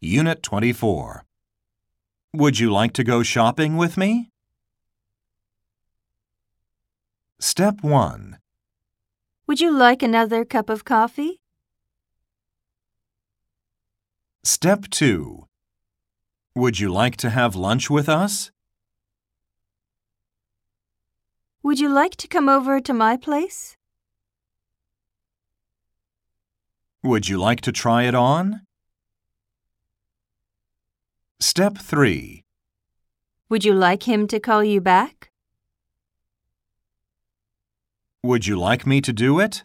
Unit 24. Would you like to go shopping with me? Step 1. Would you like another cup of coffee? Step 2. Would you like to have lunch with us? Would you like to come over to my place? Would you like to try it on? Step 3. Would you like him to call you back? Would you like me to do it?